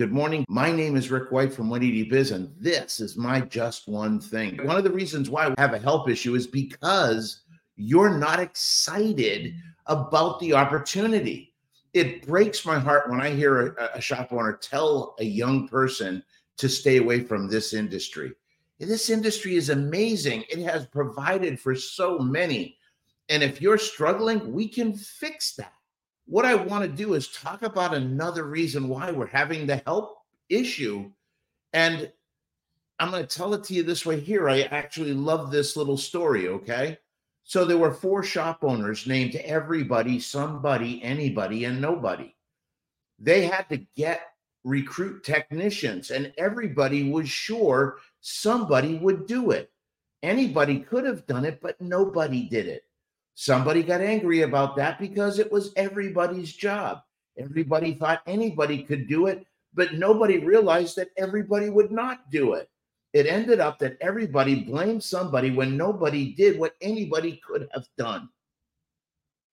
Good morning. My name is Rick White from 180 Biz, and this is my just one thing. One of the reasons why we have a help issue is because you're not excited about the opportunity. It breaks my heart when I hear a, a shop owner tell a young person to stay away from this industry. This industry is amazing. It has provided for so many. And if you're struggling, we can fix that what I want to do is talk about another reason why we're having the help issue. And I'm going to tell it to you this way here. I actually love this little story. Okay. So there were four shop owners named everybody, somebody, anybody, and nobody. They had to get recruit technicians, and everybody was sure somebody would do it. Anybody could have done it, but nobody did it. Somebody got angry about that because it was everybody's job. Everybody thought anybody could do it, but nobody realized that everybody would not do it. It ended up that everybody blamed somebody when nobody did what anybody could have done.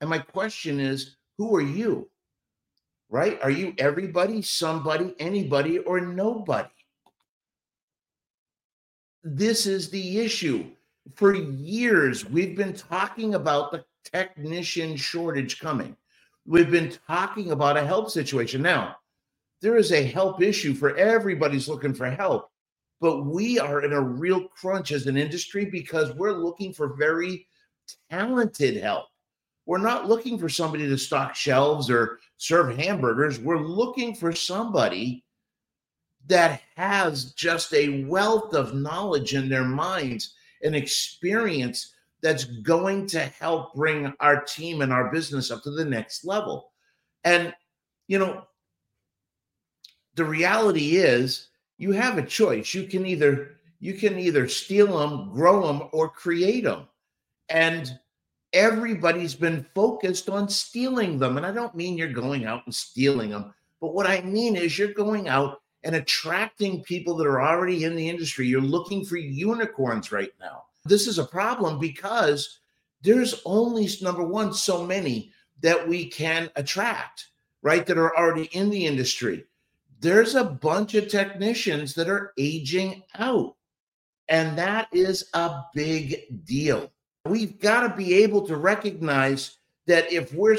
And my question is who are you? Right? Are you everybody, somebody, anybody, or nobody? This is the issue for years, we've been talking about the technician shortage coming. We've been talking about a help situation. Now, there is a help issue for everybody's looking for help, but we are in a real crunch as an industry because we're looking for very talented help. We're not looking for somebody to stock shelves or serve hamburgers. We're looking for somebody that has just a wealth of knowledge in their minds an experience that's going to help bring our team and our business up to the next level. And, you know, the reality is you have a choice. You can either you can either steal them, grow them, or create them. And everybody's been focused on stealing them. And I don't mean you're going out and stealing them, but what I mean is you're going out and attracting people that are already in the industry. You're looking for unicorns right now. This is a problem because there's only, number one, so many that we can attract, right? That are already in the industry. There's a bunch of technicians that are aging out. And that is a big deal. We've got to be able to recognize that if we're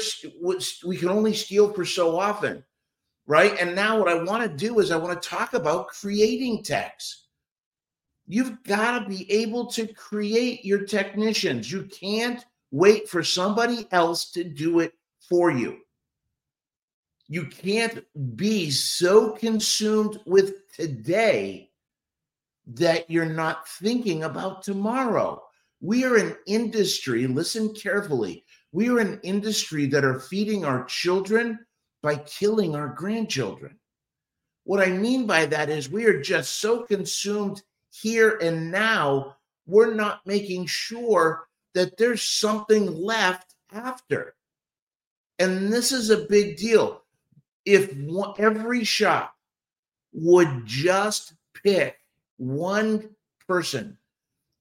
we can only steal for so often right? And now what I want to do is I want to talk about creating techs. You've got to be able to create your technicians. You can't wait for somebody else to do it for you. You can't be so consumed with today that you're not thinking about tomorrow. We are an industry, listen carefully. We are an industry that are feeding our children by killing our grandchildren. What I mean by that is we are just so consumed here and now, we're not making sure that there's something left after. And this is a big deal. If one, every shop would just pick one person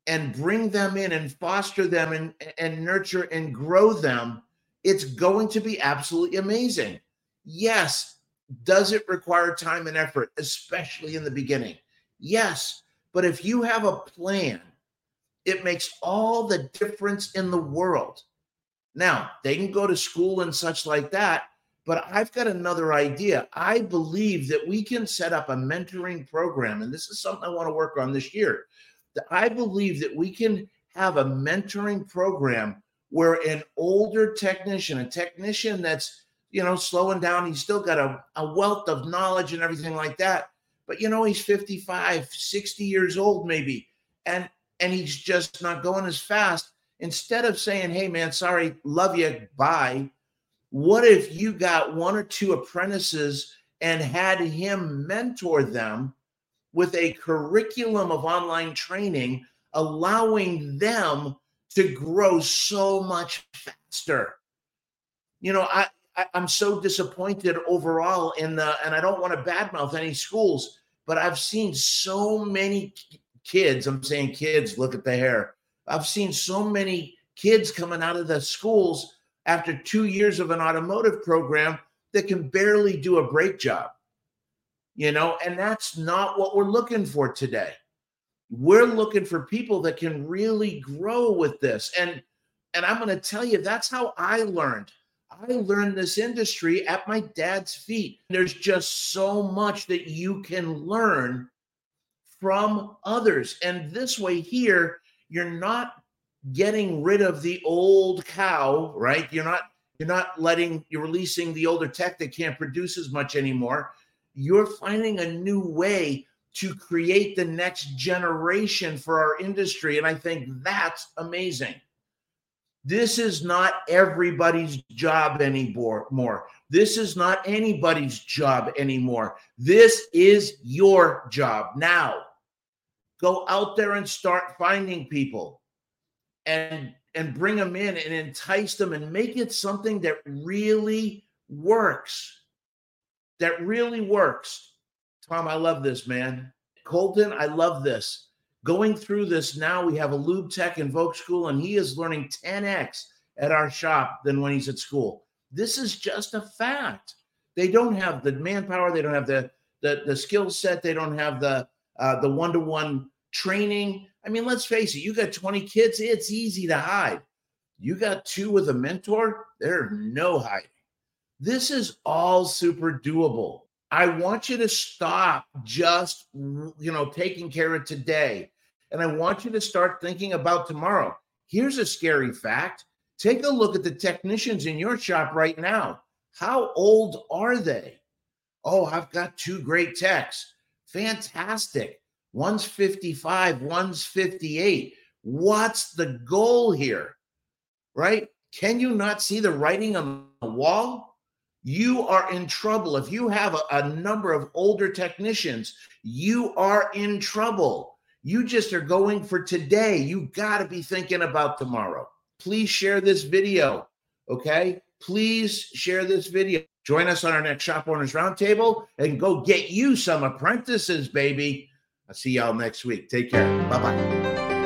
and bring them in and foster them and, and nurture and grow them, it's going to be absolutely amazing. Yes. Does it require time and effort, especially in the beginning? Yes. But if you have a plan, it makes all the difference in the world. Now, they can go to school and such like that, but I've got another idea. I believe that we can set up a mentoring program, and this is something I want to work on this year. I believe that we can have a mentoring program where an older technician, a technician that's you know, slowing down. He's still got a, a wealth of knowledge and everything like that. But you know, he's 55, 60 years old, maybe, and and he's just not going as fast. Instead of saying, Hey man, sorry, love you, bye. What if you got one or two apprentices and had him mentor them with a curriculum of online training, allowing them to grow so much faster? You know, I I, am so disappointed overall in the, and I don't want to badmouth any schools, but I've seen so many kids. I'm saying kids, look at the hair. I've seen so many kids coming out of the schools after two years of an automotive program that can barely do a brake job. you know, and that's not what we're looking for today. We're looking for people that can really grow with this. And and I'm going to tell you that's how I learned. I learned this industry at my dad's feet. There's just so much that you can learn from others. And this way here, you're not getting rid of the old cow, right? You're not you're not letting you're releasing the older tech that can't produce as much anymore you're finding a new way to create the next generation for our industry. And I think that's amazing. This is not everybody's job anymore. More. This is not anybody's job anymore. This is your job now. Go out there and start finding people and and bring them in and entice them and make it something that really works that really works. Tom, I love this, man. Colton, I love this. Going through this now, we have a lube tech in Vogue School, and he is learning 10x at our shop than when he's at school. This is just a fact. They don't have the manpower, they don't have the the, the skill set, they don't have the uh, the one to one training. I mean, let's face it, you got 20 kids, it's easy to hide. You got two with a mentor, there's no hiding. This is all super doable. I want you to stop just, you know, taking care of today. And I want you to start thinking about tomorrow. Here's a scary fact take a look at the technicians in your shop right now. How old are they? Oh, I've got two great techs. Fantastic. One's 55, one's 58. What's the goal here? Right? Can you not see the writing on the wall? you are in trouble. If you have a, a, number of older technicians, you are in trouble. You just are going for today. You got to be thinking about tomorrow. Please share this video. Okay. Please share this video. Join us on our next Shop Owners Roundtable and go get you some apprentices, baby. I'll see y'all next week. Take care. Bye bye.